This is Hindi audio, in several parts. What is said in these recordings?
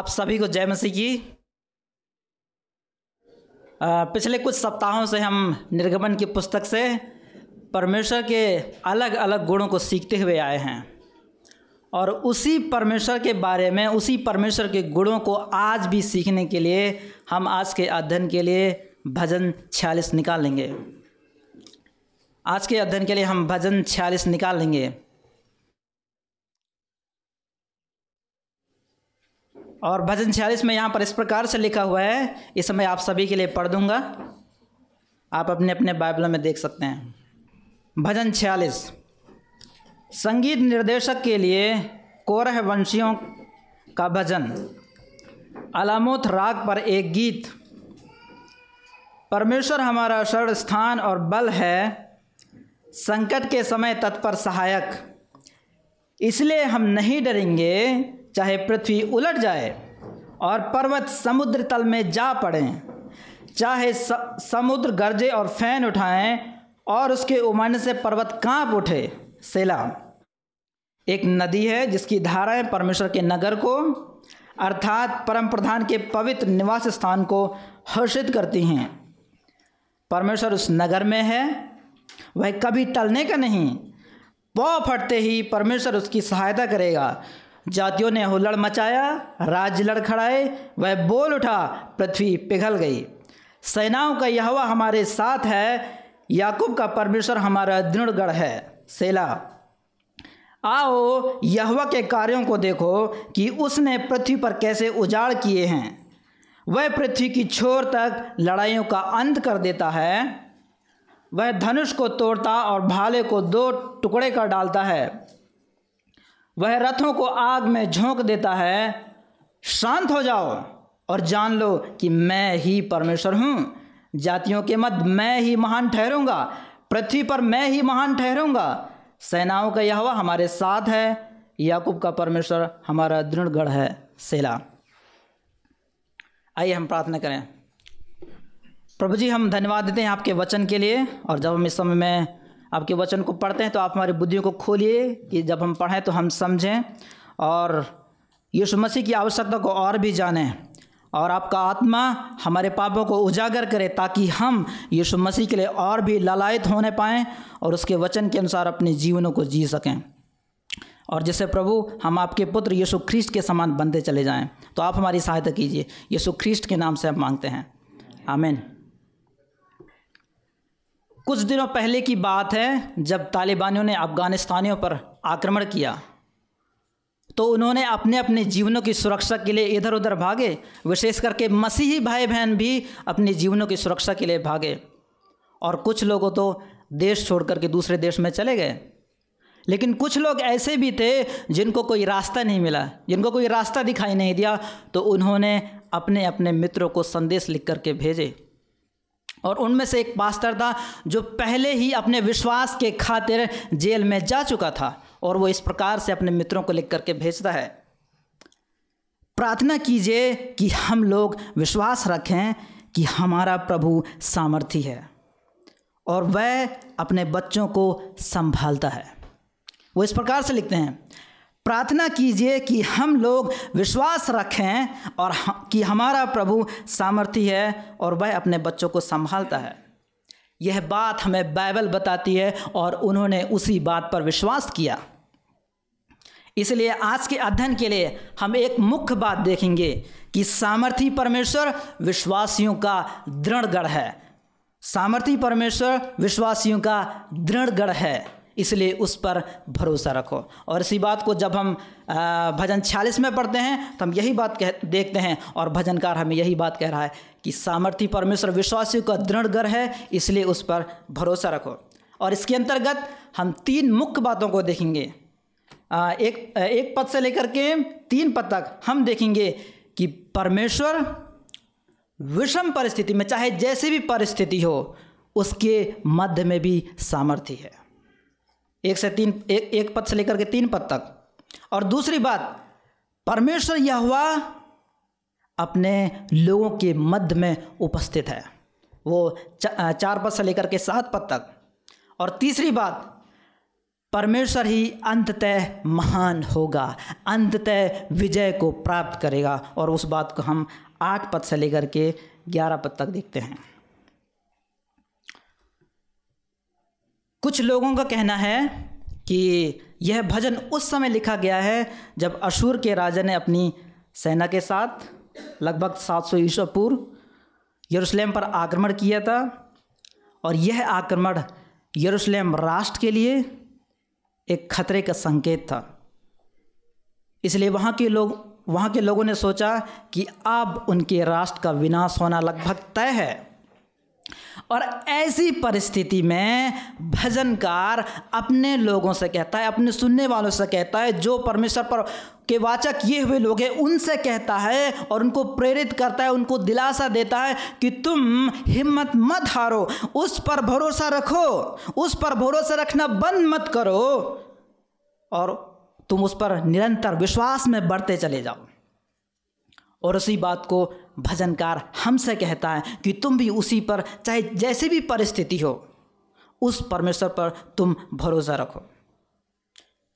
आप सभी को जय मसीह की। पिछले कुछ सप्ताहों से हम निर्गमन की पुस्तक से परमेश्वर के अलग अलग गुणों को सीखते हुए आए हैं। और उसी परमेश्वर के बारे में, उसी परमेश्वर के गुणों को आज भी सीखने के लिए हम आज के अध्ययन के लिए भजन छियालीस निकाल लेंगे। आज के अध्ययन के लिए हम भजन छियालीस निकाल और भजन छियालीस में यहाँ पर इस प्रकार से लिखा हुआ है। इस समय आप सभी के लिए पढ़ दूँगा। आप अपने अपने बाइबलों में देख सकते हैं। भजन छियालीस। संगीत निर्देशक के लिए कोरह वंशियों का भजन। अलामोथ राग पर एक गीत। परमेश्वर हमारा शरण, स्थान और बल है। संकट के समय तत्पर सहायक। इसलिए हम नहीं डरेंगे। चाहे पृथ्वी उलट जाए और पर्वत समुद्र तल में जा पड़े, चाहे समुद्र गरजे और फ़ैन उठाएँ और उसके उमड़ने से पर्वत काँप उठे, सेला। एक नदी है जिसकी धाराएँ परमेश्वर के नगर को, अर्थात परम प्रधान के पवित्र निवास स्थान को हर्षित करती हैं। परमेश्वर उस नगर में है, वह कभी टलने का नहीं पौ फटते ही परमेश्वर उसकी सहायता करेगा। जातियों ने हुल्लड़ मचाया, राज लड़खड़ाए, वह बोल उठा, पृथ्वी पिघल गई। सेनाओं का यहवा हमारे साथ है, याकूब का परमेश्वर हमारा दृढ़गढ़ है। सेला, आओ यहवा के कार्यों को देखो कि उसने पृथ्वी पर कैसे उजाड़ किए हैं। वह पृथ्वी की छोर तक लड़ाइयों का अंत कर देता है। वह धनुष को तोड़ता और भाले को दो टुकड़े कर डालता है। वह रथों को आग में झोंक देता है। शांत हो जाओ और जान लो कि मैं ही परमेश्वर हूँ। जातियों के मध्य मैं ही महान ठहरूँगा। पृथ्वी पर मैं ही महान ठहरूँगा। सेनाओं का यहवा हमारे साथ है। याकूब का परमेश्वर हमारा दृढ़गढ़ है। सेला। आइए हम प्रार्थना करें। प्रभु जी, हम धन्यवाद देते हैं आपके वचन के लिए और जब हम इस समय में आपके वचन को पढ़ते हैं तो आप हमारी बुद्धियों को खोलिए कि जब हम पढ़ें तो हम समझें। और यीशु मसीह की आवश्यकता को और भी जानें। और आपका आत्मा हमारे पापों को उजागर करे ताकि हम यीशु मसीह के लिए और भी ललायत होने पाएँ और उसके वचन के अनुसार अपने जीवनों को जी सकें। और जैसे प्रभु, हम आपके पुत्र यीशु ख्रीस्ट के समान बनते चले जाएँ। तो आप हमारी सहायता कीजिए। यीशु ख्रीस्ट के नाम से हम मांगते हैं। आमीन। कुछ दिनों पहले की बात है, जब तालिबानियों ने अफ़गानिस्तानियों पर आक्रमण किया। तो उन्होंने अपने अपने जीवनों की सुरक्षा के लिए इधर उधर भागे, विशेष करके मसीही भाई बहन भी अपने जीवनों की सुरक्षा के लिए भागे। और कुछ लोगों तो देश छोड़ करके दूसरे देश में चले गए। लेकिन कुछ लोग ऐसे भी थे, जिनको कोई रास्ता नहीं मिला, जिनको कोई रास्ता दिखाई नहीं दिया तो उन्होंने अपने अपने मित्रों को संदेश लिख करके भेजे। और उनमें से एक पास्टर था जो पहले ही अपने विश्वास के खातिर जेल में जा चुका था और वो इस प्रकार से अपने मित्रों को लिख करके भेजता है। प्रार्थना कीजिए कि हम लोग विश्वास रखें कि हमारा प्रभु सामर्थ्य है और वह अपने बच्चों को संभालता है। वो इस प्रकार से लिखते हैं प्रार्थना कीजिए कि हम लोग विश्वास रखें और कि हमारा प्रभु सामर्थ्य है और वह अपने बच्चों को संभालता है। यह बात हमें बाइबल बताती है और उन्होंने उसी बात पर विश्वास किया। इसलिए आज के अध्ययन के लिए हम एक मुख्य बात देखेंगे कि सामर्थी परमेश्वर विश्वासियों का दृढ़ गढ़ है। सामर्थी परमेश्वर विश्वासियों का दृढ़ गढ़ है। इसलिए उस पर भरोसा रखो। और इसी बात को जब हम भजन छियालीस में पढ़ते हैं तो हम यही बात कह, देखते हैं, और भजनकार हमें यही बात कह रहा है कि सामर्थ्य परमेश्वर विश्वासियों का दृढ़ घर है, इसलिए उस पर भरोसा रखो। और इसके अंतर्गत हम तीन मुख्य बातों को देखेंगे। एक एक पद से लेकर के तीन पद तक हम देखेंगे कि परमेश्वर विषम परिस्थिति में, चाहे जैसी भी परिस्थिति हो, उसके मध्य में भी सामर्थ्य है। एक से तीन एक एक पद से लेकर के तीन पद तक। और दूसरी बात परमेश्वर यह अपने लोगों के मध्य में उपस्थित है। वो चा, चार पद से लेकर के सात पद तक। और तीसरी बात परमेश्वर ही अंततः महान होगा अंततः विजय को प्राप्त करेगा। और उस बात को हम आठ पद से लेकर के ग्यारह पद तक देखते हैं। कुछ लोगों का कहना है कि यह भजन उस समय लिखा गया है जब अशूर के राजा ने अपनी सेना के साथ लगभग 700 सौ ईस्वी पूर्व यरूशलेम पर आक्रमण किया था और यह आक्रमण यरूशलेम राष्ट्र के लिए एक खतरे का संकेत था। इसलिए वहाँ के लोग, वहाँ के लोगों ने सोचा कि अब उनके राष्ट्र का विनाश होना लगभग तय है। और ऐसी परिस्थिति में भजनकार अपने लोगों से कहता है, अपने सुनने वालों से कहता है, जो परमेश्वर पर के वाचक ये हुए लोग हैं, उनसे कहता है और उनको प्रेरित करता है, उनको दिलासा देता है कि तुम हिम्मत मत हारो, उस पर भरोसा रखो, उस पर भरोसा रखना बंद मत करो और तुम उस पर निरंतर विश्वास में बढ़ते चले जाओ। और उसी बात को भजनकार हमसे कहता है कि तुम भी उसी पर, चाहे जैसी भी परिस्थिति हो, उस परमेश्वर पर तुम भरोसा रखो।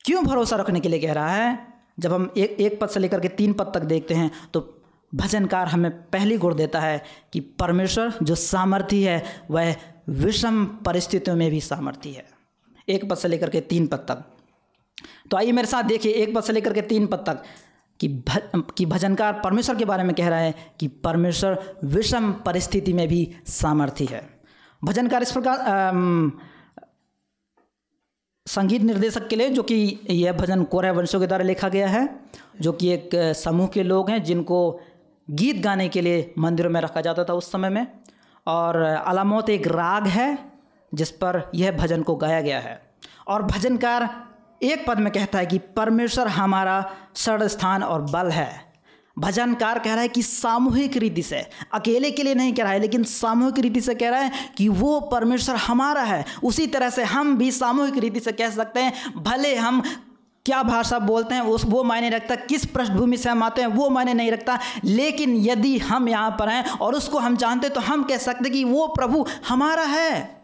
क्यों भरोसा रखने के लिए कह रहा है? जब हम एक एक पद से लेकर के तीन पद तक देखते हैं तो भजनकार हमें पहली गुण देता है कि परमेश्वर जो सामर्थ्य है, वह विषम परिस्थितियों में भी सामर्थ्य है। एक पद से लेकर के तीन पद तक। तो आइए मेरे साथ देखिए, एक पद से लेकर के तीन पद तक। कि भ, कि भजनकार परमेश्वर के बारे में कह रहा है कि परमेश्वर विषम परिस्थिति में भी सामर्थ्य है। भजनकार इस प्रकार संगीत निर्देशक के लिए जो कि यह भजन कोरह वंशों के द्वारा लिखा गया है जो कि एक समूह के लोग हैं जिनको गीत गाने के लिए मंदिरों में रखा जाता था उस समय में। और अलामोत एक राग है जिस पर यह भजन को गाया गया है। और भजनकार एक पद में कहता है कि परमेश्वर हमारा सड़ स्थान और बल है। भजनकार कह रहा है कि सामूहिक रीति से, अकेले के लिए नहीं कह रहा है, लेकिन सामूहिक रीति से कह रहा है कि वो परमेश्वर हमारा है। उसी तरह से हम भी सामूहिक रीति से कह सकते हैं, भले हम क्या भाषा बोलते हैं, उस, वो मायने रखता, किस पृष्ठभूमि से हम आते हैं, वो मायने नहीं रखता, लेकिन यदि हम यहाँ पर हैं और उसको हम जानते तो हम कह सकते कि वो प्रभु हमारा है।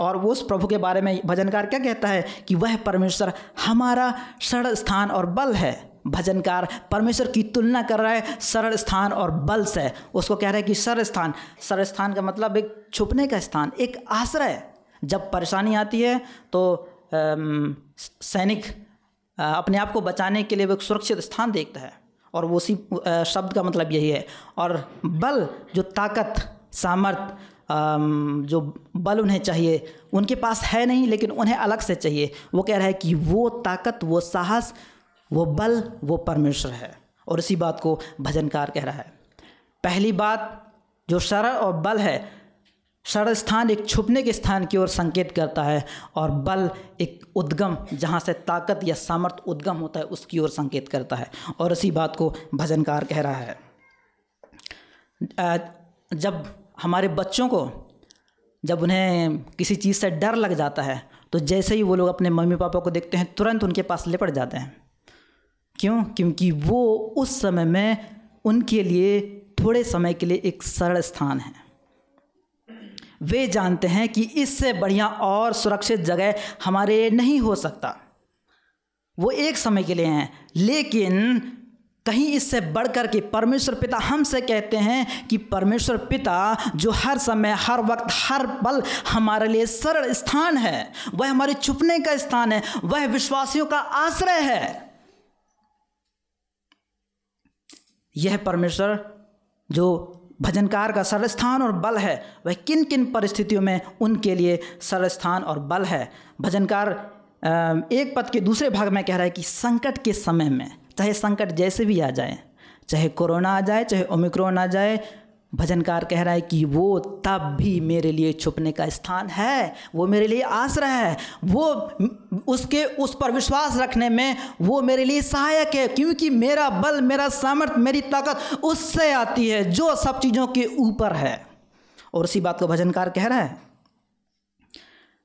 और उस प्रभु के बारे में भजनकार क्या कहता है कि वह परमेश्वर हमारा सरल स्थान और बल है। भजनकार परमेश्वर की तुलना कर रहा है, सरल स्थान और बल से। उसको कह रहा है कि सरल स्थान। सरल स्थान का मतलब एक छुपने का स्थान, एक आश्रय। जब परेशानी आती है तो सैनिक अपने आप को बचाने के लिए वो एक सुरक्षित स्थान देखता है। और वो उसी शब्द का मतलब यही है। और बल, जो ताकत, सामर्थ जो बल उन्हें चाहिए, उनके पास है नहीं, लेकिन उन्हें अलग से चाहिए। वो कह रहा है कि वो ताकत, वो साहस, वो बल, वो परमेश्वर है। और इसी बात को भजनकार कह रहा है। पहली बात, जो सरल और बल है सरल स्थान एक छुपने के स्थान की ओर संकेत करता है, और बल एक उद्गम, जहाँ से ताकत या सामर्थ्य उद्गम होता है, उसकी ओर संकेत करता है। और इसी बात को भजनकार कह रहा है। जब हमारे बच्चों को जब उन्हें किसी चीज़ से डर लग जाता है तो जैसे ही वो लोग अपने मम्मी पापा को देखते हैं, तुरंत उनके पास लिपट जाते हैं। क्यों? क्योंकि वो उस समय में उनके लिए, थोड़े समय के लिए एक सरल स्थान है। वे जानते हैं कि इससे बढ़िया और सुरक्षित जगह हमारे नहीं हो सकता। वो एक समय के लिए हैं, लेकिन कहीं इससे बढ़कर के परमेश्वर पिता हमसे कहते हैं कि परमेश्वर पिता जो हर समय, हर वक्त, हर पल हमारे लिए सरल स्थान है। वह हमारे छुपने का स्थान है। वह विश्वासियों का आश्रय है। यह परमेश्वर जो भजनकार का सरल स्थान और बल है, वह किन किन परिस्थितियों में उनके लिए सरल स्थान और बल है? भजनकार एक पद के दूसरे भाग में कह रहा है कि संकट के समय में चाहे संकट जैसे भी आ जाए, चाहे कोरोना आ जाए, चाहे ओमिक्रोन आ जाए, भजनकार कह रहा है कि वो तब भी मेरे लिए छुपने का स्थान है, वो मेरे लिए आश्रय है, वो उसके उस पर विश्वास रखने में वो मेरे लिए सहायक है, क्योंकि मेरा बल, मेरा सामर्थ्य, मेरी ताकत उससे आती है जो सब चीज़ों के ऊपर है। और उसी बात को भजनकार कह रहा है।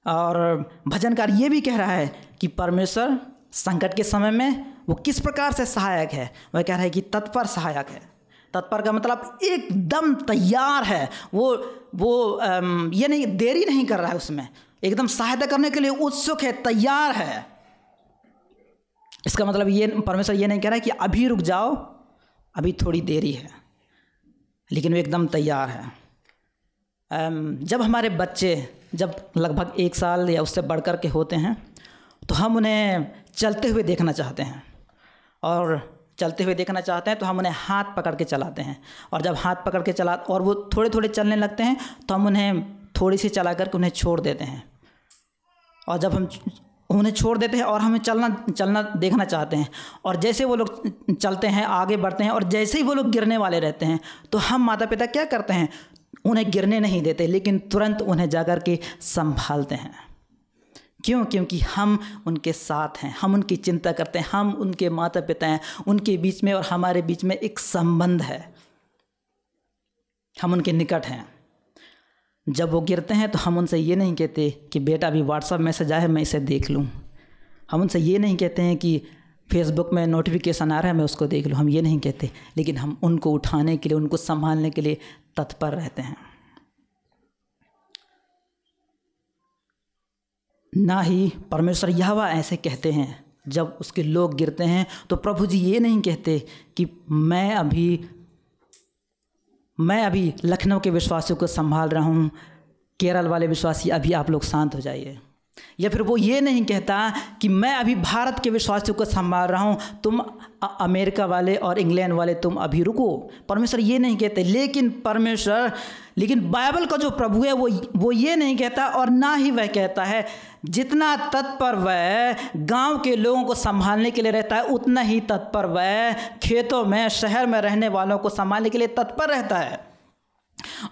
और भजनकार ये भी कह रहा है कि परमेश्वर संकट के समय में वो किस प्रकार से सहायक है? वह कह रहा है कि तत्पर सहायक है। तत्पर का मतलब एकदम तैयार है। वो वो ये नहीं, देरी नहीं कर रहा है उसमें। एकदम सहायता करने के लिए उत्सुक है, तैयार है। इसका मतलब ये, परमेश्वर ये नहीं कह रहा है कि अभी रुक जाओ, अभी थोड़ी देरी है। लेकिन वो एकदम तैयार है। जब हमारे बच्चे जब लगभग एक साल या उससे बढ़ कर के होते हैं तो हम उन्हें चलते हुए देखना चाहते हैं। और चलते हुए देखना चाहते हैं तो हम उन्हें हाथ पकड़ के चलाते हैं। और जब हाथ पकड़ के चला और वो थोड़े थोड़े चलने लगते हैं तो हम उन्हें थोड़ी सी चला करके उन्हें छोड़ देते हैं। और जब हम उन्हें छोड़ देते हैं और हमें चलना चलना देखना चाहते हैं और जैसे वो लोग चलते हैं, आगे बढ़ते हैं और जैसे ही वो लोग गिरने वाले रहते हैं तो हम माता पिता क्या करते हैं? उन्हें गिरने नहीं देते, लेकिन तुरंत उन्हें जाकर के संभालते हैं। क्यों? क्योंकि हम उनके साथ हैं। हम उनकी चिंता करते हैं। हम उनके माता पिता हैं। उनके बीच में और हमारे बीच में एक संबंध है। हम उनके निकट हैं। जब वो गिरते हैं तो हम उनसे ये नहीं कहते कि, बेटा, अभी व्हाट्सअप मैसेज आए मैं इसे देख लूँ। हम उनसे ये नहीं कहते हैं कि फेसबुक में नोटिफिकेशन आ रहा है, मैं उसको देख लूँ। हम ये नहीं कहते। लेकिन हम उनको उठाने के लिए, उनको संभालने के लिए तत्पर रहते हैं। ना ही परमेश्वर यहवा ऐसे कहते हैं। जब उसके लोग गिरते हैं तो प्रभु जी ये नहीं कहते कि मैं अभी मैं अभी लखनऊ के विश्वासियों को संभाल रहा हूँ, केरल वाले विश्वासी अभी आप लोग शांत हो जाइए। या फिर वो ये नहीं कहता कि मैं अभी भारत के विश्वासियों को संभाल रहा हूँ, तुम अमेरिका वाले और इंग्लैंड वाले, तुम अभी रुको। परमेश्वर ये नहीं कहते, लेकिन परमेश्वर, लेकिन बाइबल का जो प्रभु है, वो वो ये नहीं कहता और ना ही वह कहता है, जितना तत्पर वह गाँव के लोगों को संभालने के लिए रहता है, उतना ही तत्पर वह खेतों में, शहर में रहने वालों को संभालने के लिए तत्पर रहता है।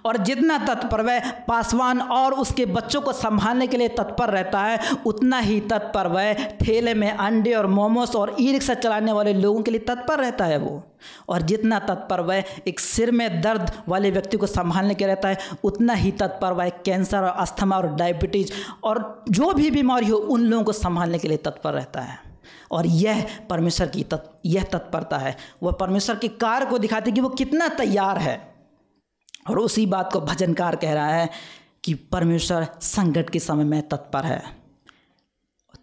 और जितना तत्पर वह पासवान और उसके बच्चों को संभालने के लिए तत्पर रहता है, उतना ही तत्पर वह ठेले में अंडे और मोमोस और ई रिक्शा चलाने वाले लोगों के लिए तत्पर रहता है वो। और जितना तत्पर वह एक सिर में दर्द वाले व्यक्ति को संभालने के रहता है, उतना ही तत्पर वह कैंसर और अस्थमा और डायबिटीज़ और जो भी बीमारी हो, उन लोगों को संभालने के लिए तत्पर रहता है। और यह परमेश्वर की तत्, यह तत्परता है। वह परमेश्वर के कार्य को दिखाती है कि वो कितना तैयार है। और उसी बात को भजनकार कह रहा है कि परमेश्वर संकट के समय में तत्पर है।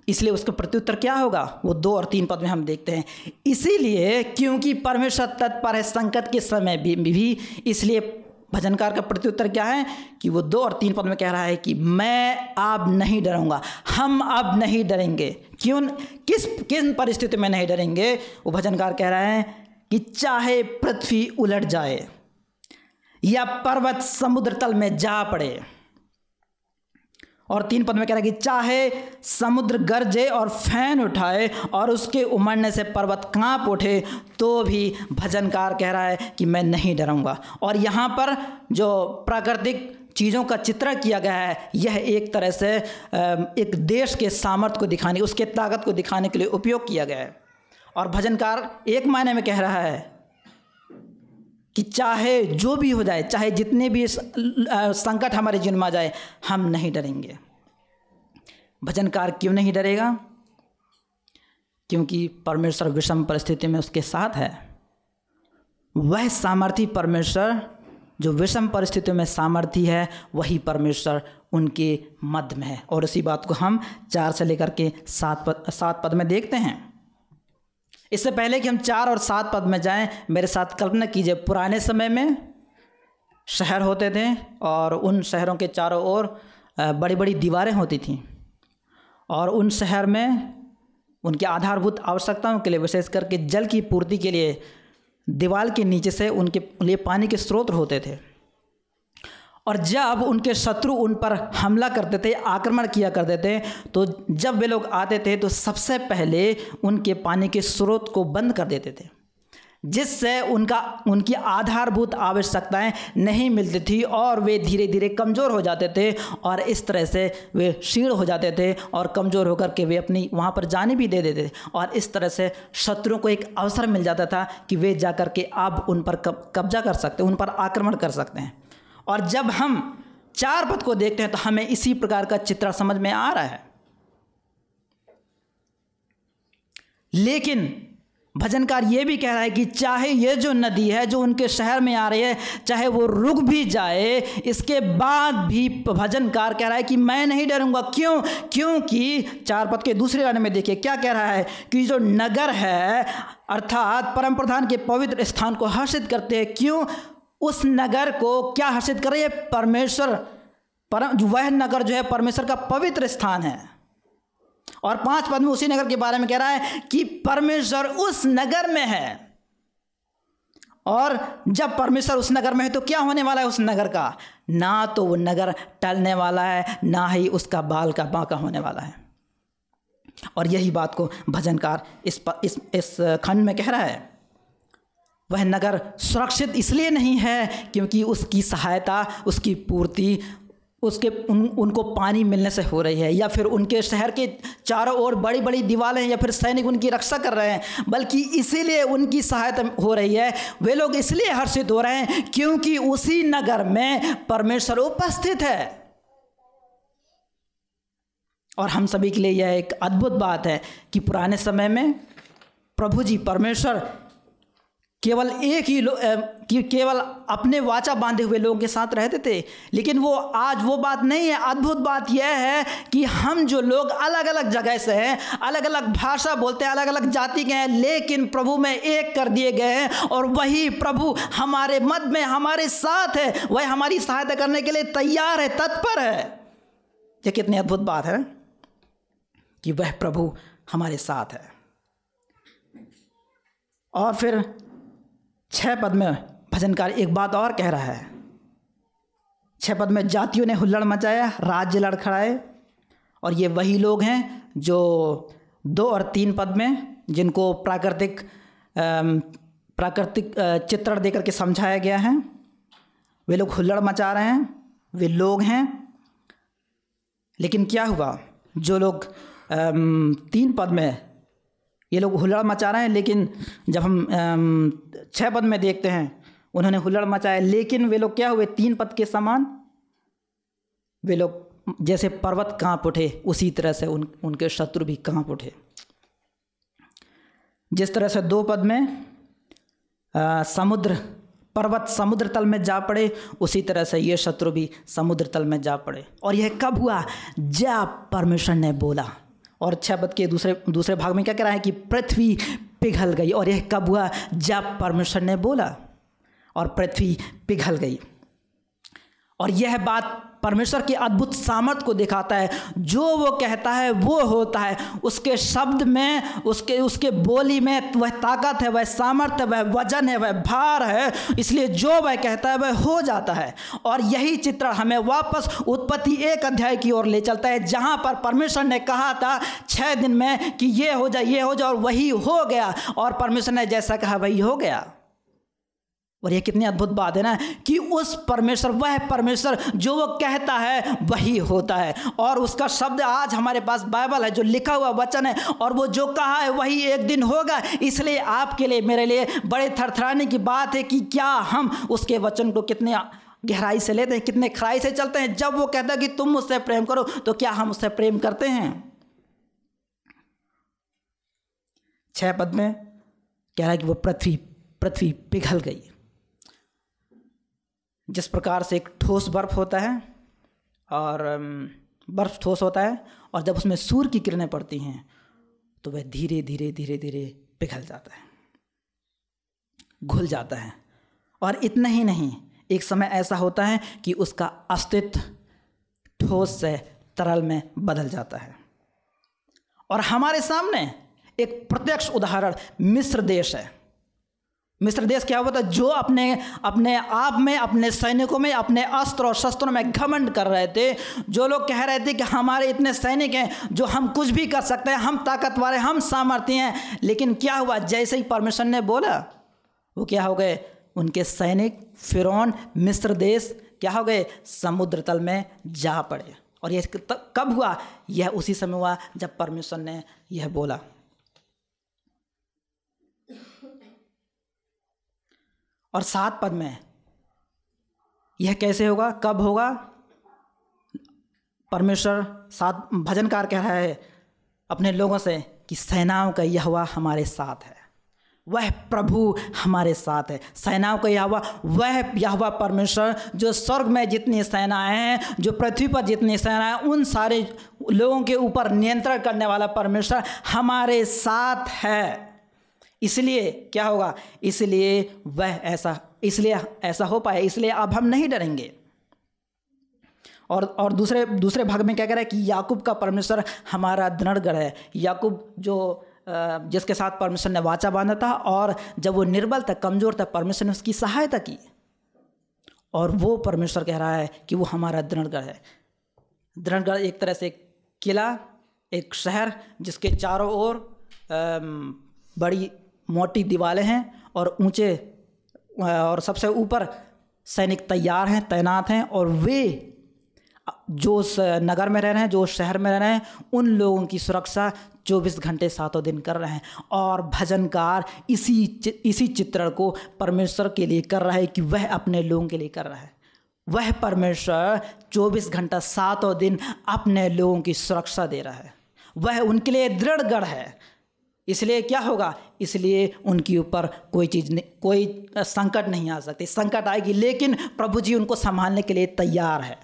इसलिए उसका प्रत्युत्तर क्या होगा? वो दो और तीन पद में हम देखते हैं। इसीलिए क्योंकि परमेश्वर तत्पर है संकट के समय भी, भी इसलिए भजनकार का प्रत्युत्तर क्या है? कि वो दो और तीन पद में कह रहा है कि मैं अब नहीं डरूँगा। हम अब नहीं डरेंगे। क्यों? किस किन परिस्थिति में नहीं डरेंगे? वो भजनकार कह रहा है कि चाहे पृथ्वी उलट जाए। या पर्वत समुद्र तल में जा पड़े। और तीन पद में कह रहा है कि चाहे समुद्र गरजे और फ़ैन उठाए और उसके उमड़ने से पर्वत काँप उठे तो भी भजनकार कह रहा है कि मैं नहीं डरूँगा। और यहाँ पर जो प्राकृतिक चीज़ों का चित्र किया गया है, यह एक तरह से एक देश के सामर्थ्य को दिखाने, उसके ताकत को दिखाने के लिए उपयोग किया गया है। और भजनकार एक मायने में कह रहा है कि चाहे जो भी हो जाए, चाहे जितने भी संकट हमारे जीवन में आ जाए, हम नहीं डरेंगे। भजनकार क्यों नहीं डरेगा? क्योंकि परमेश्वर विषम परिस्थिति में उसके साथ है। वह सामर्थ्य परमेश्वर, जो विषम परिस्थितियों में सामर्थ्य है, वही परमेश्वर उनके मध्य में है। और इसी बात को हम चार से लेकर के सात पद सात पद में देखते हैं। इससे पहले कि हम चार और सात पद में जाएँ, मेरे साथ कल्पना कीजिए, पुराने समय में शहर होते थे और उन शहरों के चारों ओर बड़ी बड़ी दीवारें होती थीं। और उन शहर में उनके आधारभूत आवश्यकताओं के लिए, विशेष करके जल की पूर्ति के लिए दीवार के नीचे से उनके लिए पानी के स्रोत होते थे। और जब उनके शत्रु उन पर हमला करते थे, आक्रमण किया करते थे तो जब वे लोग आते थे तो सबसे पहले उनके पानी के स्रोत को बंद कर देते थे, जिससे उनका, उनकी आधारभूत आवश्यकताएँ नहीं मिलती थी और वे धीरे धीरे कमज़ोर हो जाते थे और इस तरह से वे क्षीण हो जाते थे और कमज़ोर होकर के वे अपनी वहाँ पर जाने भी दे देते थे। और इस तरह से शत्रुओं को एक अवसर मिल जाता था कि वे जाकर के अब उन पर कब्जा कर सकते, उन पर आक्रमण कर सकते हैं। और जब हम चार पद को देखते हैं तो हमें इसी प्रकार का चित्र समझ में आ रहा है। लेकिन भजनकार ये भी कह रहा है कि चाहे ये जो नदी है, जो उनके शहर में आ रही है, चाहे वो रुक भी जाए, इसके बाद भी भजनकार कह रहा है कि मैं नहीं डरूँगा। क्यों? क्योंकि चार पद के दूसरे गाने में देखिए क्या कह रहा है कि जो नगर है, अर्थात परम प्रधान के पवित्र स्थान को हर्षित करते हैं। क्यों? उस नगर को क्या हर्षित कर रही है? परमेश्वर परम वह नगर जो है, परमेश्वर का पवित्र स्थान है। और पाँच पद में उसी नगर के बारे में कह रहा है कि परमेश्वर उस नगर में है। और जब परमेश्वर उस नगर में है तो क्या होने वाला है उस नगर का? ना तो वो नगर टलने वाला है, ना ही उसका बाल का बांका होने वाला है। और यही बात को भजनकार इस इस इस खंड में कह रहा है। वह नगर सुरक्षित इसलिए नहीं है क्योंकि उसकी सहायता, उसकी पूर्ति, उसके, उन, उनको पानी मिलने से हो रही है या फिर उनके शहर के चारों ओर बड़ी बड़ी दीवारें या फिर सैनिक उनकी रक्षा कर रहे हैं, बल्कि इसीलिए उनकी सहायता हो रही है। वे लोग इसलिए हर्षित हो रहे हैं क्योंकि उसी नगर में परमेश्वर उपस्थित है। और हम सभी के लिए यह एक अद्भुत बात है कि पुराने समय में प्रभु जी परमेश्वर केवल एक ही कि केवल अपने वाचा बांधे हुए लोगों के साथ रहते थे। लेकिन वो आज वो बात नहीं है। अद्भुत बात यह है कि हम जो लोग अलग अलग जगह से हैं अलग अलग भाषा बोलते हैं अलग अलग जाति के हैं, लेकिन प्रभु में एक कर दिए गए हैं और वही प्रभु हमारे मध्य में हमारे साथ है। वह हमारी सहायता करने के लिए तैयार है, तत्पर है। यह कितनी अद्भुत बात है कि वह प्रभु हमारे साथ है। और फिर छह पद में भजनकार एक बात और कह रहा है। छह पद में जातियों ने हुल्लड़ मचाया, राज्य लड़खड़ाए। और ये वही लोग हैं जो दो और तीन पद में जिनको प्राकृतिक प्राकृतिक चित्रण देकर के समझाया गया है। वे लोग हुल्लड़ मचा रहे हैं, वे लोग हैं। लेकिन क्या हुआ? जो लोग तीन पद में ये लोग हुल्लड़ मचा रहे हैं लेकिन जब हम छः पद में देखते हैं उन्होंने हुल्लड़ मचाया लेकिन वे लोग क्या हुए? तीन पद के समान वे लोग जैसे पर्वत काँप उठे उसी तरह से उन उनके शत्रु भी काँप उठे। जिस तरह से दो पद में आ, समुद्र पर्वत समुद्र तल में जा पड़े उसी तरह से ये शत्रु भी समुद्र तल में जा पड़े। और यह कब हुआ? जब परमेश्वर ने बोला। और छह पद के दूसरे दूसरे भाग में क्या कह रहा है कि पृथ्वी पिघल गई और यह कब हुआ? जब परमेश्वर ने बोला और पृथ्वी पिघल गई। और यह बात परमेश्वर की अद्भुत सामर्थ को दिखाता है। जो वो कहता है, वो होता है। उसके शब्द में, उसके उसके बोली में वह ताकत है, वह सामर्थ्य वह वज़न है, वह भार है। इसलिए जो वह कहता है, वह हो जाता है। और यही चित्र हमें वापस उत्पत्ति एक अध्याय की ओर ले चलता है, जहाँ पर परमेश्वर ने कहा था छः दिन में कि ये हो जाए, ये हो जाए, और वही हो गया। और परमेश्वर ने जैसा कहा, वही हो गया। और ये कितनी अद्भुत बात है ना कि उस परमेश्वर, वह परमेश्वर जो वो कहता है, वही होता है। और उसका शब्द आज हमारे पास बाइबल है, जो लिखा हुआ वचन है, और वो जो कहा है, वही एक दिन होगा। इसलिए आपके लिए, मेरे लिए बड़े थरथराने की बात है कि क्या हम उसके वचन को कितने गहराई से लेते हैं, कितने खराई से चलते हैं। जब वो कहता है कि तुम मुझसे प्रेम करो तो क्या हम उससे प्रेम करते हैं? छह पद में कह रहा है कि वो पृथ्वी पृथ्वी पिघल गई। जिस प्रकार से एक ठोस बर्फ़ होता है और बर्फ़ ठोस होता है और जब उसमें सूर्य की किरणें पड़ती हैं तो वह धीरे धीरे धीरे धीरे पिघल जाता है, घुल जाता है। और इतना ही नहीं, एक समय ऐसा होता है कि उसका अस्तित्व ठोस से तरल में बदल जाता है। और हमारे सामने एक प्रत्यक्ष उदाहरण मिस्र देश है। मिस्र देश क्या हुआ था? जो अपने अपने आप में, अपने सैनिकों में, अपने अस्त्र और शस्त्रों में घमंड कर रहे थे, जो लोग कह रहे थे कि हमारे इतने सैनिक हैं, जो हम कुछ भी कर सकते हैं, हम ताकतवर हैं, हम सामर्थ्य हैं, लेकिन क्या हुआ? जैसे ही परमेश्वर ने बोला, वो क्या हो गए? उनके सैनिक फिर मिस्र देश क्या हो गए? समुद्र तल में जा पड़े। और यह कब हुआ? यह उसी समय हुआ जब परमेश्वर ने यह बोला। और सात पद में यह कैसे होगा? कब होगा? परमेश्वर सात भजनकार कह रहा है अपने लोगों से कि सेनाओं का यह हमारे साथ है। वह प्रभु हमारे साथ है। सेनाओं का यहवा, वह यहवा परमेश्वर जो स्वर्ग में जितनी सेनाएँ हैं, जो पृथ्वी पर जितनी सेनाएँ उन सारे लोगों के ऊपर नियंत्रण करने वाला परमेश्वर हमारे साथ है। इसलिए क्या होगा? इसलिए वह ऐसा, इसलिए ऐसा हो पाए इसलिए अब हम नहीं डरेंगे। और और दूसरे दूसरे भाग में क्या कह रहा है कि याकूब का परमेश्वर हमारा दृढ़गढ़ है। याकूब जो जिसके साथ परमेश्वर ने वाचा बांधा था और जब वो निर्बल था, कमज़ोर था, परमेश्वर ने उसकी सहायता की। और वो परमेश्वर कह रहा है कि वो हमारा दृढ़गढ़ है। दृढ़गढ़ एक तरह से एक किला, एक शहर जिसके चारों ओर बड़ी मोटी दीवारें हैं और ऊँचे और सबसे ऊपर सैनिक तैयार हैं, तैनात हैं और वे जो नगर में रह रहे हैं, जो शहर में रह रहे हैं, उन लोगों की सुरक्षा चौबीस घंटे सातों दिन कर रहे हैं। और भजनकार इसी इसी चित्रण को परमेश्वर के लिए कर रहा है कि वह अपने लोगों के लिए कर रहा है। वह परमेश्वर चौबीस घंटा सातों दिन अपने लोगों की सुरक्षा दे रहा है। वह उनके लिए दृढ़ है। इसलिए क्या होगा? इसलिए उनके ऊपर कोई चीज़ नहीं, कोई संकट नहीं आ सकती। संकट आएगी, लेकिन प्रभु जी उनको संभालने के लिए तैयार है।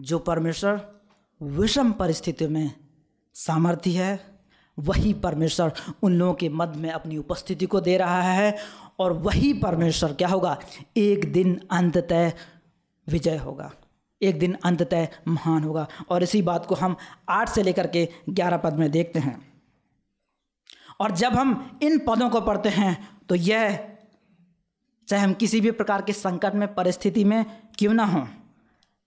जो परमेश्वर विषम परिस्थितियों में सामर्थ्य है, वही परमेश्वर उन लोगों के मध्य में अपनी उपस्थिति को दे रहा है, और वही परमेश्वर क्या होगा? एक दिन अंततः विजय होगा। एक दिन अंततः महान होगा। और इसी बात को हम आठ से लेकर के ग्यारह पद में देखते हैं। और जब हम इन पदों को पढ़ते हैं तो यह, चाहे हम किसी भी प्रकार के संकट में, परिस्थिति में क्यों ना हों,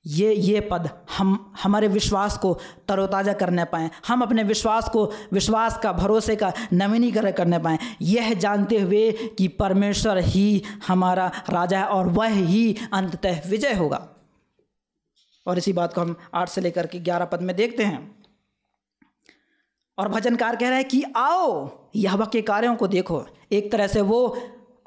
ये ये पद हम, हमारे विश्वास को तरोताज़ा करने पाएँ। हम अपने विश्वास को, विश्वास का भरोसे का नवीनीकरण करने पाएँ। यह जानते हुए कि परमेश्वर ही हमारा राजा है और वह ही अंततः विजय होगा। और इसी बात को हम आठ से लेकर के ग्यारह पद में देखते हैं। और भजनकार कह रहा है कि आओ यह के कार्यों को देखो। एक तरह से वो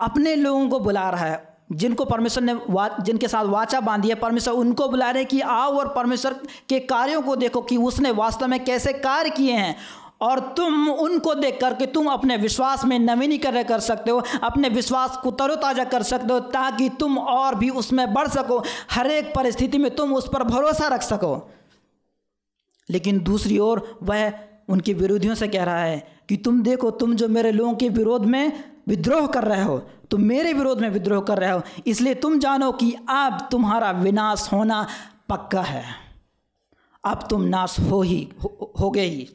अपने लोगों को बुला रहा है, जिनको परमेश्वर ने वा, जिनके साथ वाचा बांधी है। परमेश्वर उनको बुला रहे कि आओ और परमेश्वर के कार्यों को देखो कि उसने वास्तव में कैसे कार्य किए हैं। और तुम उनको देख करके तुम अपने विश्वास में नवीनीकरण कर सकते हो अपने विश्वास को तरोताज़ा कर सकते हो ताकि तुम और भी उसमें बढ़ सको। हर एक परिस्थिति में तुम उस पर भरोसा रख सको। लेकिन दूसरी ओर वह उनके विरोधियों से कह रहा है कि तुम देखो तुम जो मेरे लोगों के विरोध में विद्रोह कर रहे हो तुम मेरे विरोध में विद्रोह कर रहे हो इसलिए तुम जानो कि अब तुम्हारा विनाश होना पक्का है। अब तुम नाश हो ही हो, हो गए ही।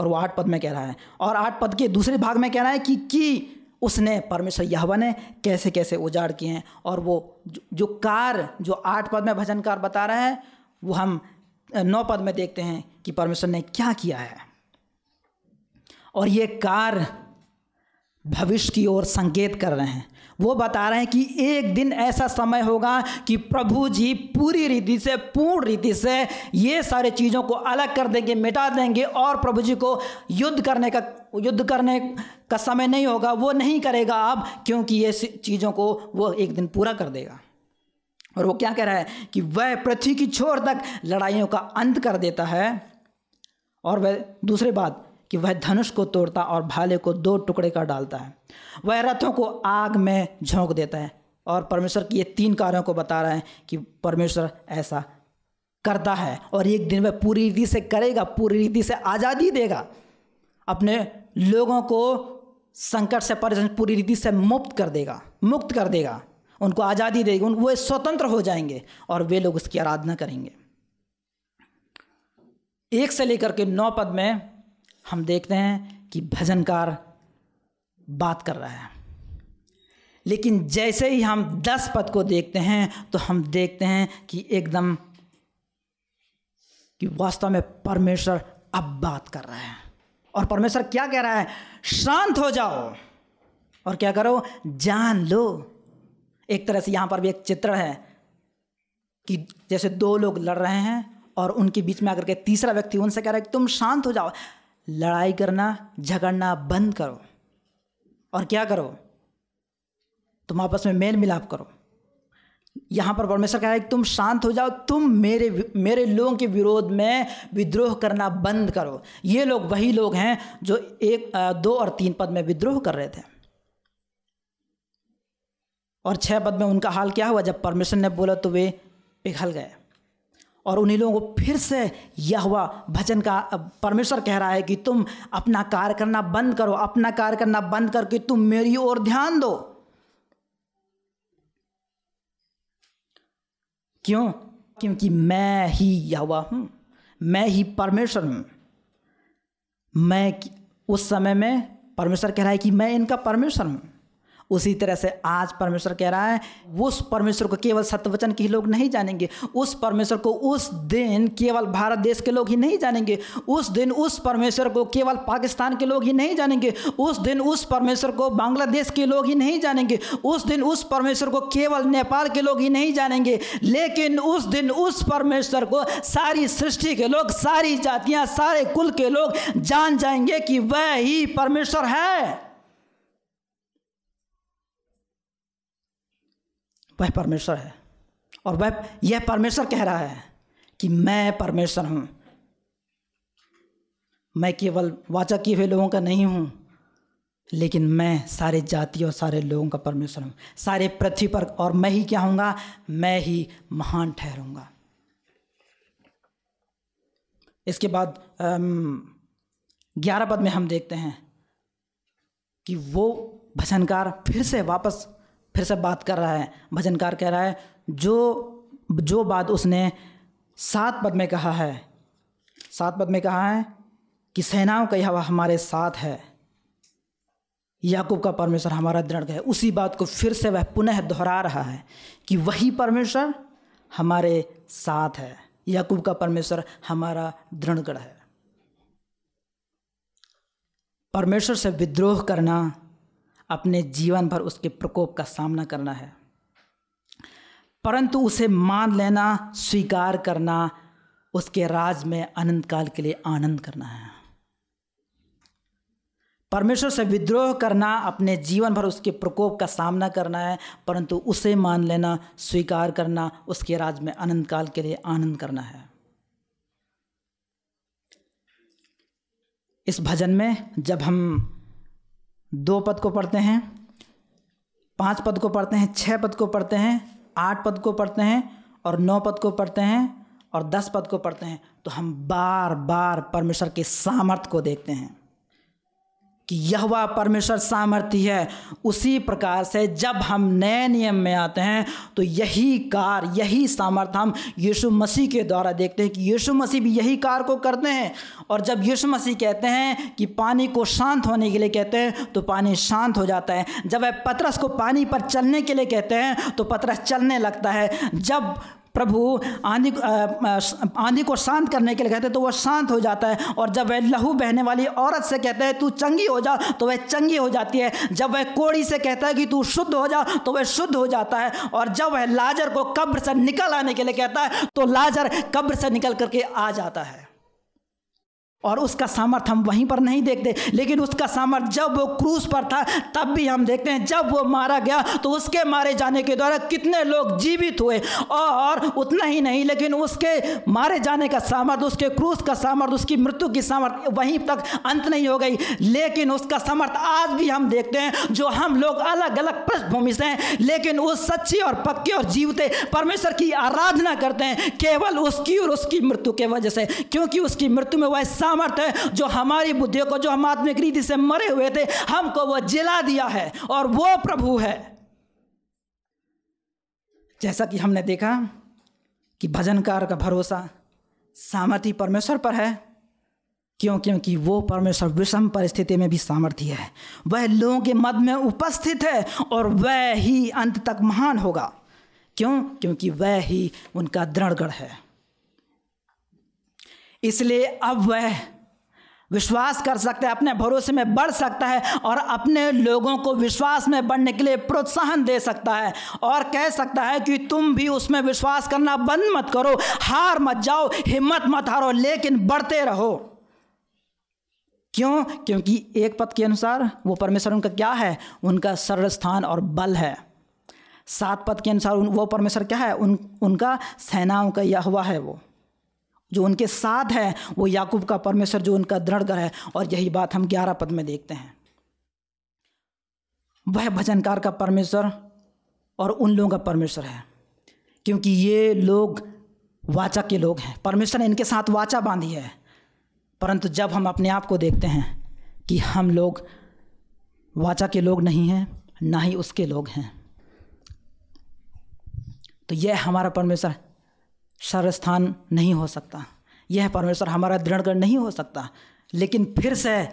और वो आठ पद में कह रहा है। और आठ पद के दूसरे भाग में कह रहा है कि कि उसने परमेश्वर यहवा ने कैसे कैसे उजाड़ किए हैं। और वो जो, कार जो आठ पद में भजनकार बता रहा है वो हम नौ पद में देखते हैं कि परमेश्वर ने क्या किया है। और ये कार भविष्य की ओर संकेत कर रहे हैं। वो बता रहे हैं कि एक दिन ऐसा समय होगा कि प्रभु जी पूरी रीति से, पूर्ण रीति से ये सारे चीज़ों को अलग कर देंगे, मिटा देंगे और प्रभु जी को युद्ध करने का, युद्ध करने का समय नहीं होगा, वो नहीं करेगा अब क्योंकि ये चीज़ों को वो एक दिन पूरा कर देगा। और वो क्या कह रहा है कि वह पृथ्वी की छोर तक लड़ाइयों का अंत कर देता है। और वह दूसरी बात कि वह धनुष को तोड़ता और भाले को दो टुकड़े कर डालता है। वह रथों को आग में झोंक देता है और परमेश्वर की ये तीन कार्यों को बता रहा है कि परमेश्वर ऐसा करता है और एक दिन वह पूरी रीति से करेगा, पूरी रीति से आज़ादी देगा। अपने लोगों को संकट से परेशान, पूरी रीति से मुक्त कर देगा, मुक्त कर देगा। उनको आज़ादी देगी, उन, वो स्वतंत्र हो जाएँगे और वे लोग उसकी आराधना करेंगे। एक से लेकर के नौ पद में हम देखते हैं कि भजनकार बात कर रहा है। लेकिन जैसे ही हम दस पद को देखते हैं तो हम देखते हैं कि एकदम कि वास्तव में परमेश्वर अब बात कर रहा है। और परमेश्वर क्या कह रहा है? शांत हो जाओ और क्या करो? जान लो। एक तरह से यहाँ पर भी एक चित्र है कि जैसे दो लोग लड़ रहे हैं और उनके बीच में आकर के तीसरा व्यक्ति उनसे कह रहा है कि तुम शांत हो जाओ। लड़ाई करना, झगड़ना बंद करो। और क्या करो? तुम आपस में मेल मिलाप करो। यहाँ पर परमेश्वर कह रहा है कि तुम शांत हो जाओ, तुम मेरे मेरे लोगों के विरोध में विद्रोह करना बंद करो। ये लोग वही लोग हैं जो एक दो और तीन पद में विद्रोह कर रहे थे। और छः पद में उनका हाल क्या हुआ? जब परमेश्वर ने बोला तो वे पिघल गए। और उन्हीं लोगों को फिर से यह हुआ भजन का परमेश्वर कह रहा है कि तुम अपना कार्य करना बंद करो, अपना कार्य करना बंद करके तुम मेरी ओर ध्यान दो। क्यों? क्योंकि मैं ही यहवा हूँ, मैं ही परमेश्वर हूँ। मैं उस समय में परमेश्वर कह रहा है कि मैं इनका परमेश्वर हूँ। उसी तरह से आज परमेश्वर कह रहा है, उस परमेश्वर को केवल सत्यवचन के ही लोग नहीं जानेंगे। उस परमेश्वर को उस दिन केवल भारत देश के लोग ही नहीं जानेंगे। उस दिन उस परमेश्वर को केवल पाकिस्तान के लोग ही नहीं जानेंगे। उस दिन उस परमेश्वर को बांग्लादेश के लोग ही नहीं जानेंगे। उस दिन उस परमेश्वर को केवल नेपाल के लोग ही नहीं जानेंगे। लेकिन उस दिन उस परमेश्वर को सारी सृष्टि के लोग, सारी जातियाँ, सारे कुल के लोग जान जाएँगे कि वह ही परमेश्वर है। वह परमेश्वर है। और वह यह परमेश्वर कह रहा है कि मैं परमेश्वर हूँ। मैं केवल वाचा किए हुए लोगों का नहीं हूँ, लेकिन मैं सारे जाति और सारे लोगों का परमेश्वर हूँ। सारे पृथ्वी पर और मैं ही क्या हूँगा मैं ही महान ठहरूँगा। इसके बाद ग्यारह पद में हम देखते हैं कि वो भजनकार फिर से वापस फिर से बात कर रहा है, भजनकार कह रहा है, जो जो बात उसने सात पद में कहा है, सात पद में कहा है कि सेनाओं का यह हमारे साथ है, याकूब का परमेश्वर हमारा दृढ़ है। उसी बात को फिर से वह पुनः दोहरा रहा है कि वही परमेश्वर हमारे साथ है, याकूब का परमेश्वर हमारा दृढ़गढ़ है। परमेश्वर से विद्रोह करना अपने जीवन भर उसके प्रकोप का सामना करना है। परंतु उसे मान लेना, स्वीकार करना, उसके राज में अनंत काल के लिए आनंद करना है। परमेश्वर से विद्रोह करना, अपने जीवन भर उसके प्रकोप का सामना करना है, परंतु उसे मान लेना, स्वीकार करना, उसके राज में अनंत काल के लिए आनंद करना है। इस भजन में जब हम दो पद को पढ़ते हैं, पाँच पद को पढ़ते हैं छः पद को पढ़ते हैं, आठ पद को पढ़ते हैं और नौ पद को पढ़ते हैं और दस पद को पढ़ते हैं। तो हम बार बार परमेश्वर के सामर्थ्य को देखते हैं। कि यह वह परमेश्वर सामर्थ्य है। उसी प्रकार से जब हम नए नियम में आते हैं तो यही कार यही सामर्थ्य हम यीशु मसीह के द्वारा देखते हैं कि यीशु मसीह भी यही कार को करते हैं। और जब यीशु मसीह कहते हैं कि पानी को शांत होने के लिए कहते हैं तो पानी शांत हो जाता है। जब वह पतरस को पानी पर चलने के लिए कहते हैं तो पतरस चलने लगता है। जब प्रभु आंधी आंधी को शांत करने के लिए कहते हैं तो वह शांत हो जाता है। और जब वह लहू बहने वाली औरत से कहता है, तू चंगी हो जा तो वह चंगी हो जाती है। जब वह कोड़ी से कहता है कि, तू शुद्ध हो जा तो वह शुद्ध हो जाता है। और जब वह लाजर को कब्र से निकल आने के लिए कहता है तो लाजर कब्र से निकल करके आ जाता है। और उसका सामर्थ्य हम वहीं पर नहीं देखते। लेकिन उसका सामर्थ्य जब वो क्रूस पर था, तब भी हम देखते हैं, जब वो मारा गया तो उसके मारे जाने के द्वारा कितने लोग जीवित हुए। और उतना ही नहीं, लेकिन उसके मारे जाने का सामर्थ्य, उसके क्रूस का सामर्थ्य, उसकी मृत्यु की सामर्थ्य वहीं तक अंत नहीं हो गई। लेकिन उसका सामर्थ्य आज भी हम देखते हैं, जो हम लोग अलग अलग पृष्ठभूमि से हैं, लेकिन उस सच्ची और पक्के और जीवते परमेश्वर की आराधना करते हैं, केवल उसकी और उसकी मृत्यु के वजह से। क्योंकि उसकी मृत्यु में वह सामर्थ है। जो हमारी बुद्धियों को, जो हम आत्मिक रीति से मरे हुए थे, हमको वो जिला दिया है और वो प्रभु है। जैसा कि हमने देखा कि भजनकार का भरोसा सामर्थ्य परमेश्वर पर है, क्यों? क्योंकि वो परमेश्वर विषम परिस्थिति में भी सामर्थ्य है। वह लोगों के मध्य में उपस्थित है और वह ही अंत तक महान होगा। क्यों? क्योंकि वह ही उनका दृढ़गढ़ है। इसलिए अब वह विश्वास कर सकता है, अपने भरोसे में बढ़ सकता है और अपने लोगों को विश्वास में बढ़ने के लिए प्रोत्साहन दे सकता है और कह सकता है कि तुम भी उसमें विश्वास करना बंद मत करो, हार मत जाओ, हिम्मत मत हारो, लेकिन बढ़ते रहो। क्यों? क्योंकि एक पद के अनुसार वो परमेश्वर उनका क्या है? उनका सरल स्थान और बल है। सात पद के अनुसार वो परमेश्वर क्या है? उन उनका सेनाओं का यह हुआ है वो। जो उनके साथ है, वो याकूब का परमेश्वर, जो उनका दृढ़ है। और यही बात हम ग्यारह पद में देखते हैं। वह भजनकार का परमेश्वर और उन लोगों का परमेश्वर है। क्योंकि ये लोग वाचा के लोग हैं। परमेश्वर ने इनके साथ वाचा बांधी है। परंतु जब हम अपने आप को देखते हैं कि हम लोग वाचा के लोग नहीं हैं, ना ही उसके लोग हैं तो यह हमारा परमेश्वर सर्वस्थान नहीं हो सकता। यह परमेश्वर हमारा दृढ़गढ़ नहीं हो सकता, लेकिन फिर से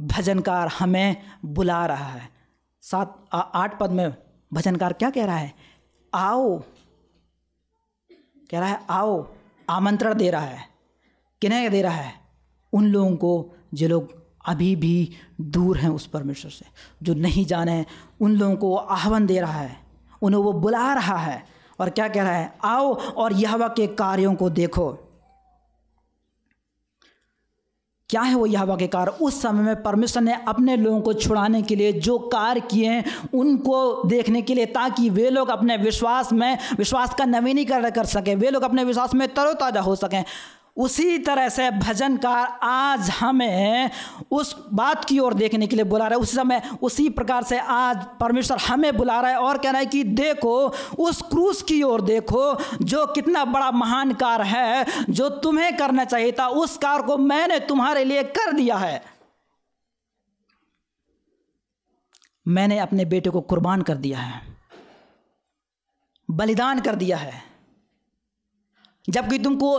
भजनकार हमें बुला रहा है। सात आठ पद में भजनकार क्या कह रहा है? आओ, कह रहा है, आओ, आमंत्रण दे रहा है। किन्हें दे रहा है? उन लोगों को जो लोग अभी भी दूर हैं उस परमेश्वर से, जो नहीं जाने, उन लोगों को आह्वान दे रहा है, उन्हें वो बुला रहा है। और क्या कह रहा है? आओ और यहवा के कार्यों को देखो। क्या है वो यहवा के कार्य? उस समय में परमेश्वर ने अपने लोगों को छुड़ाने के लिए जो कार्य किए हैं, उनको देखने के लिए ताकि वे लोग अपने विश्वास में, विश्वास का नवीनीकरण कर सकें। वे लोग अपने विश्वास में तरोताज़ा हो सकें। उसी तरह से भजनकार आज हमें उस बात की ओर देखने के लिए बुला रहा है। उसी समय उसी प्रकार से आज परमेश्वर हमें बुला रहा है और कह रहा है कि देखो, उस क्रूस की ओर देखो, जो कितना बड़ा महान कार है, जो तुम्हें करना चाहिए था, उस कार को मैंने तुम्हारे लिए कर दिया है। मैंने अपने बेटे को कुर्बान कर दिया है, बलिदान कर दिया है। जबकि तुमको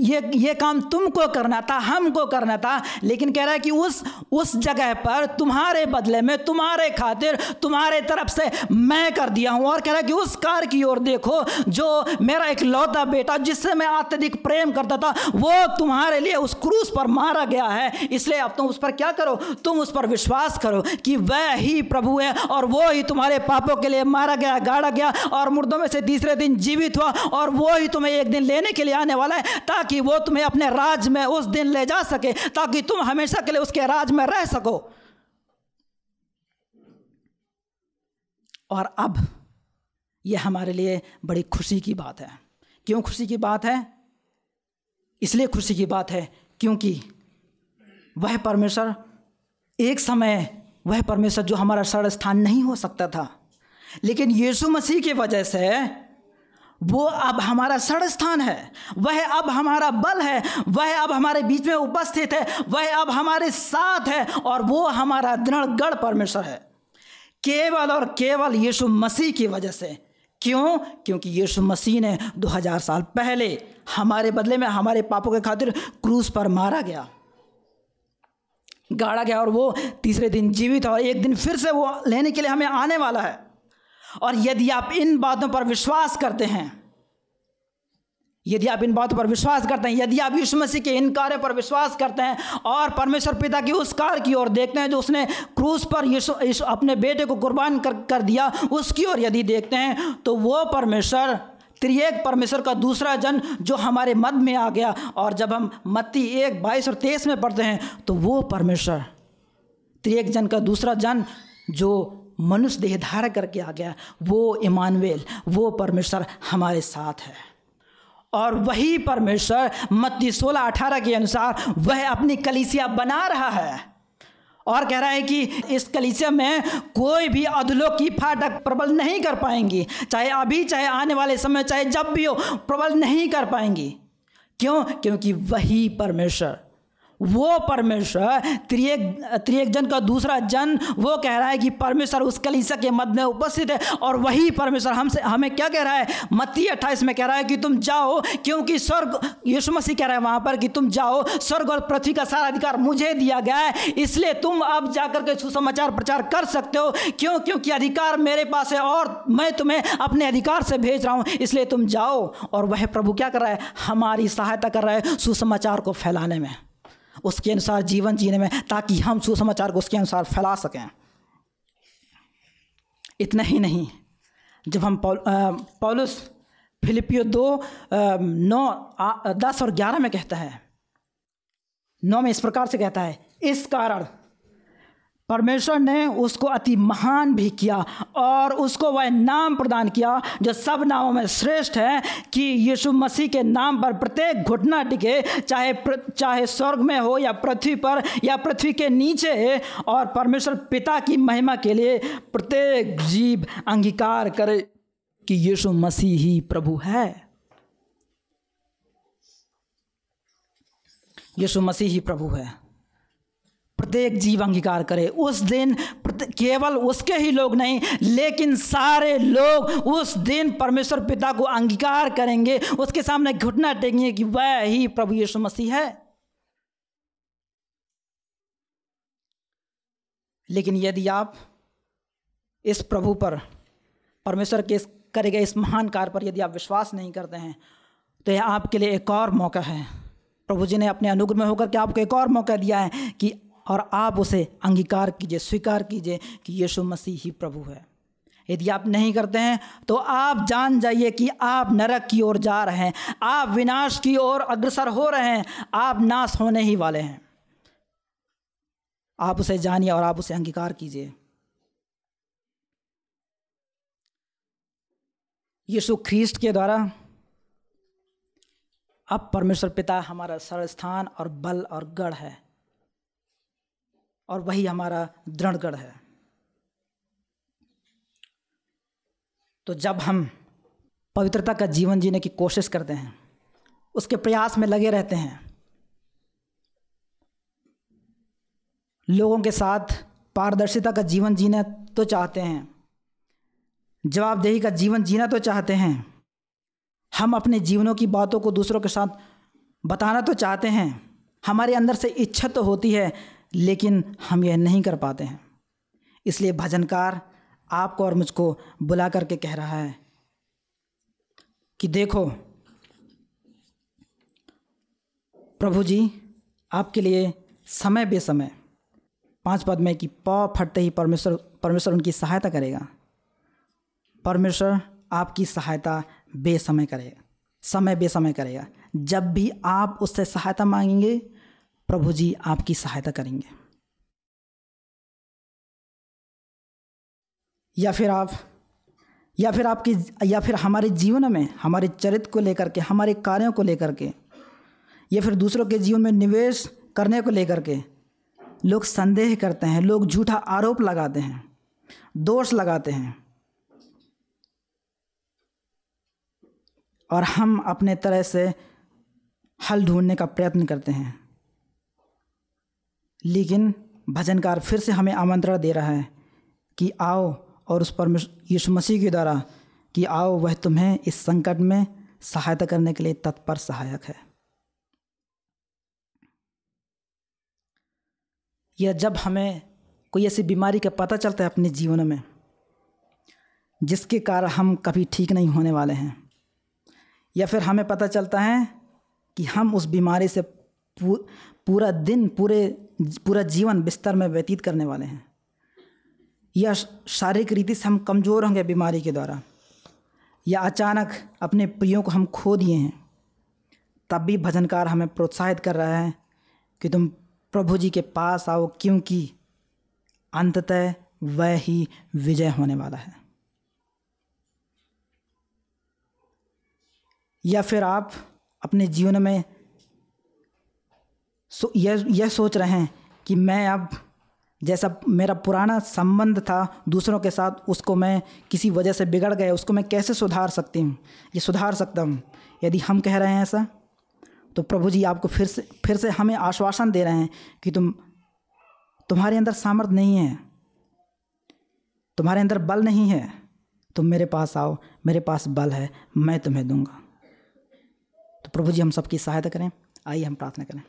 ये ये काम तुमको करना था, हमको करना था, लेकिन कह रहा है कि उस उस जगह पर तुम्हारे बदले में, तुम्हारे खातिर, तुम्हारे तरफ़ से मैं कर दिया हूँ। और कह रहा है कि उस कार की ओर देखो, जो मेरा एक लौता बेटा जिससे मैं अत्यधिक प्रेम करता था, वो तुम्हारे लिए उस क्रूस पर मारा गया है। इसलिए अब तुम उस पर क्या करो? तुम उस पर विश्वास करो कि वह ही प्रभु है, और वो ही तुम्हारे पापों के लिए मारा गया, गाड़ा गया, और मुर्दों में से तीसरे दिन जीवित हुआ, और वो ही तुम्हें एक दिन लेने के लिए आने वाला है, ताकि ताकि वो तुम्हें अपने राज में उस दिन ले जा सके, ताकि तुम हमेशा के लिए उसके राज में रह सको। और अब यह हमारे लिए बड़ी खुशी की बात है। क्यों खुशी की बात है? इसलिए खुशी की बात है क्योंकि वह परमेश्वर, एक समय वह परमेश्वर जो हमारा सड़ स्थान नहीं हो सकता था, लेकिन यीशु मसीह की वजह से वो अब हमारा सड़ स्थान है, वह अब हमारा बल है, वह अब हमारे बीच में उपस्थित है, वह अब हमारे साथ है और वो हमारा दृढ़ गढ़ परमेश्वर है। केवल और केवल यीशु मसीह की वजह से। क्यों? क्योंकि यीशु मसीह ने 2000 साल पहले हमारे बदले में हमारे पापों के खातिर क्रूस पर मारा गया। गाड़ा गया और वो तीसरे दिन जीवित और एक दिन फिर से वो लेने के लिए हमें आने वाला है। और यदि आप इन बातों पर विश्वास करते हैं, यदि आप इन बातों पर विश्वास करते हैं, यदि आप यीशु मसीह के इन कार्यों पर विश्वास करते हैं और परमेश्वर पिता की उस कार्य की ओर देखते हैं जो उसने क्रूस पर यीशु अपने बेटे को कुर्बान कर कर दिया, उसकी ओर यदि देखते हैं तो वो परमेश्वर, त्रिएक परमेश्वर का दूसरा जन जो हमारे मद में आ गया और जब हम मत्ती एक, बाईस और तेईस में पढ़ते हैं तो वो परमेश्वर, त्रिएक जन का दूसरा जन जो मनुष्य देह धारण करके आ गया। वो इमानवेल वो परमेश्वर हमारे साथ है। और वही परमेश्वर मत्ती सोलह अठारह के अनुसार वह अपनी कलीसिया बना रहा है। और कह रहा है कि इस कलीसिया में कोई भी अधलोक की फाटक प्रबल नहीं कर पाएँगी। चाहे अभी, चाहे आने वाले समय, चाहे जब भी हो, प्रबल नहीं कर पाएँगी। क्यों? क्योंकि वही परमेश्वर वो परमेश्वर त्रिएक त्रिएक जन का दूसरा जन, वो कह रहा है कि परमेश्वर उस कलीसा के मध्य में उपस्थित है और वही परमेश्वर हमसे, हमें क्या कह रहा है? मत्ती अट्ठाईस में कह रहा है कि तुम जाओ, क्योंकि स्वर्ग, यीशु मसीह कह रहा है वहाँ पर कि तुम जाओ, स्वर्ग और पृथ्वी का सारा अधिकार मुझे दिया गया है, इसलिए तुम अब जाकर के सुसमाचार प्रचार कर सकते हो। क्यों? क्योंकि अधिकार मेरे पास है और मैं तुम्हें अपने अधिकार से भेज रहा हूँ, इसलिए तुम जाओ। और वह प्रभु क्या कर रहा है? हमारी सहायता कर रहा है सुसमाचार को फैलाने में। उसके अनुसार जीवन जीने में, ताकि हम सुसमाचार को उसके अनुसार फैला सकें। इतना ही नहीं, जब हम पौलुस फिलिपियो दो नौ दस और ग्यारह में कहता है, नौ में इस प्रकार से कहता है, इस कारण परमेश्वर ने उसको अति महान भी किया और उसको वह नाम प्रदान किया जो सब नामों में श्रेष्ठ है कि यीशु मसीह के नाम पर प्रत्येक घुटना टिके, चाहे चाहे स्वर्ग में हो या पृथ्वी पर या पृथ्वी के नीचे और परमेश्वर पिता की महिमा के लिए प्रत्येक जीव अंगीकार करे कि यीशु मसीह ही प्रभु है। यीशु मसीह ही प्रभु है। प्रत्येक जीव अंगीकार करे। उस दिन केवल उसके ही लोग नहीं, लेकिन सारे लोग उस दिन परमेश्वर पिता को अंगीकार करेंगे। उसके सामने घुटना टेकेंगे कि वह ही प्रभु यीशु मसीह है। लेकिन यदि आप इस प्रभु पर, परमेश्वर के करे गए इस महान कार्य पर यदि आप विश्वास नहीं करते हैं तो यह आपके लिए एक और मौका है। प्रभु जी ने अपने अनुग्रह में होकर के आपको एक और मौका दिया है कि और आप उसे अंगीकार कीजिए, स्वीकार कीजिए कि यीशु मसीह ही प्रभु है। यदि आप नहीं करते हैं तो आप जान जाइए कि आप नरक की ओर जा रहे हैं, आप विनाश की ओर अग्रसर हो रहे हैं, आप नाश होने ही वाले हैं। आप उसे जानिए और आप उसे अंगीकार कीजिए। यीशु ख्रीस्ट के द्वारा अब परमेश्वर पिता हमारा सरस्थान और बल और गढ़ है। और वही हमारा दृढ़गढ़ है। तो जब हम पवित्रता का जीवन जीने की कोशिश करते हैं, उसके प्रयास में लगे रहते हैं, लोगों के साथ पारदर्शिता का जीवन जीना तो चाहते हैं, जवाबदेही का जीवन जीना तो चाहते हैं, हम अपने जीवनों की बातों को दूसरों के साथ बताना तो चाहते हैं, हमारे अंदर से इच्छा तो होती है लेकिन हम यह नहीं कर पाते हैं। इसलिए भजनकार आपको और मुझको बुला करके कह रहा है कि देखो, प्रभु जी, आपके लिए समय बेसमय पाँच पद में कि पौ फटते ही परमेश्वर परमेश्वर उनकी सहायता करेगा। परमेश्वर आपकी सहायता बेसमय करेगा समय बेसमय करेगा। जब भी आप उससे सहायता मांगेंगे प्रभु जी आपकी सहायता करेंगे। या फिर आप, या फिर आपकी, या फिर हमारे जीवन में, हमारे चरित्र को लेकर के, हमारे कार्यों को लेकर के, या फिर दूसरों के जीवन में निवेश करने को लेकर के, लोग संदेह करते हैं, लोग झूठा आरोप लगाते हैं, दोष लगाते हैं। और हम अपने तरह से हल ढूँढने का प्रयत्न करते हैं। लेकिन भजनकार फिर से हमें आमंत्रण दे रहा है कि आओ और उस परमेश्वर यीशु मसीह के द्वारा कि आओ, वह तुम्हें इस संकट में सहायता करने के लिए तत्पर सहायक है। या जब हमें कोई ऐसी बीमारी का पता चलता है अपने जीवन में, जिसके कारण हम कभी ठीक नहीं होने वाले हैं, या फिर हमें पता चलता है कि हम उस बीमारी से पूरा दिन, पूरे पूरा जीवन बिस्तर में व्यतीत करने वाले हैं। या शारीरिक रीति से हम कमज़ोर होंगे बीमारी के द्वारा, या अचानक अपने प्रियों को हम खो दिए हैं, तब भी भजनकार हमें प्रोत्साहित कर रहा है कि तुम प्रभु जी के पास आओ, क्योंकि अंततः वह ही विजय होने वाला है। या फिर आप अपने जीवन में सो यह यह सोच रहे हैं कि मैं अब जैसा मेरा पुराना संबंध था दूसरों के साथ, उसको मैं किसी वजह से बिगड़ गया, उसको मैं कैसे सुधार सकती हूँ? ये सुधार सकता हूँ। यदि हम कह रहे हैं ऐसा तो प्रभु जी आपको फिर से फिर से हमें आश्वासन दे रहे हैं कि तुम, तुम्हारे अंदर सामर्थ्य नहीं है, तुम्हारे अंदर बल नहीं है तुम मेरे पास आओ, मेरे पास बल है, मैं तुम्हें दूँगा। तो प्रभु जी हम सबकी सहायता करें, आइए हम प्रार्थना करें।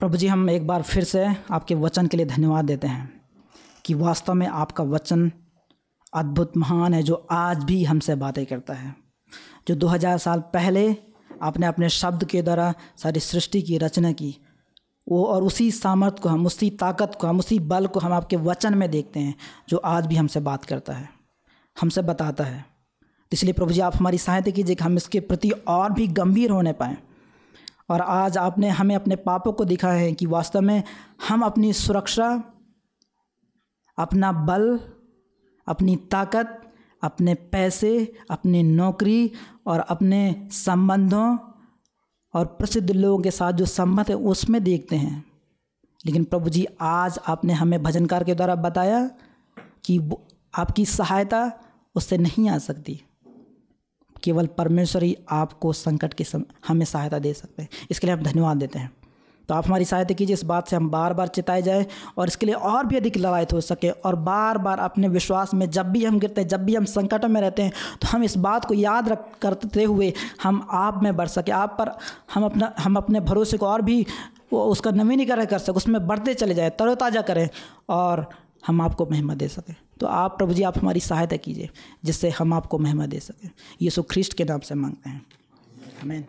प्रभु जी, हम एक बार फिर से आपके वचन के लिए धन्यवाद देते हैं कि वास्तव में आपका वचन अद्भुत, महान है, जो आज भी हमसे बातें करता है। जो 2000 साल पहले आपने अपने शब्द के द्वारा सारी सृष्टि की, रचना की, वो और उसी सामर्थ्य को, हम उसी ताकत को, हम उसी बल को हम आपके वचन में देखते हैं, जो आज भी हमसे बात करता है, हमसे बताता है। इसलिए प्रभु जी, आप हमारी सहायता कीजिए कि हम इसके प्रति और भी गंभीर होने पाएँ। और आज आपने हमें अपने पापों को दिखाया है कि वास्तव में हम अपनी सुरक्षा, अपना बल, अपनी ताकत, अपने पैसे, अपनी नौकरी और अपने संबंधों और प्रसिद्ध लोगों के साथ जो संबंध है उसमें देखते हैं। लेकिन प्रभु जी, आज आपने हमें भजनकार के द्वारा बताया कि आपकी सहायता उससे नहीं आ सकती। केवल परमेश्वर ही आपको संकट के समय हमें सहायता दे सकते हैं। इसके लिए हम धन्यवाद देते हैं। तो आप हमारी सहायता कीजिए, इस बात से हम बार बार चिताए जाए और इसके लिए और भी अधिक लड़ाई हो सके और बार बार अपने विश्वास में जब भी हम गिरते हैं, जब भी हम संकटों में रहते हैं तो हम इस बात को याद रख, करते हुए हम आप में बढ़ सके। आप पर हम अपना, हम अपने भरोसे को और भी वो उसका नवीनीकरण कर सकें, उसमें बढ़ते चले जाए, तरोताज़ा करें और हम आपको महिमा दे सकें। तो आप प्रभु जी, आप हमारी सहायता कीजिए, जिससे हम आपको महिमा दे सकें। यीशु ख्रीस्ट के नाम से मांगते हैं। हमें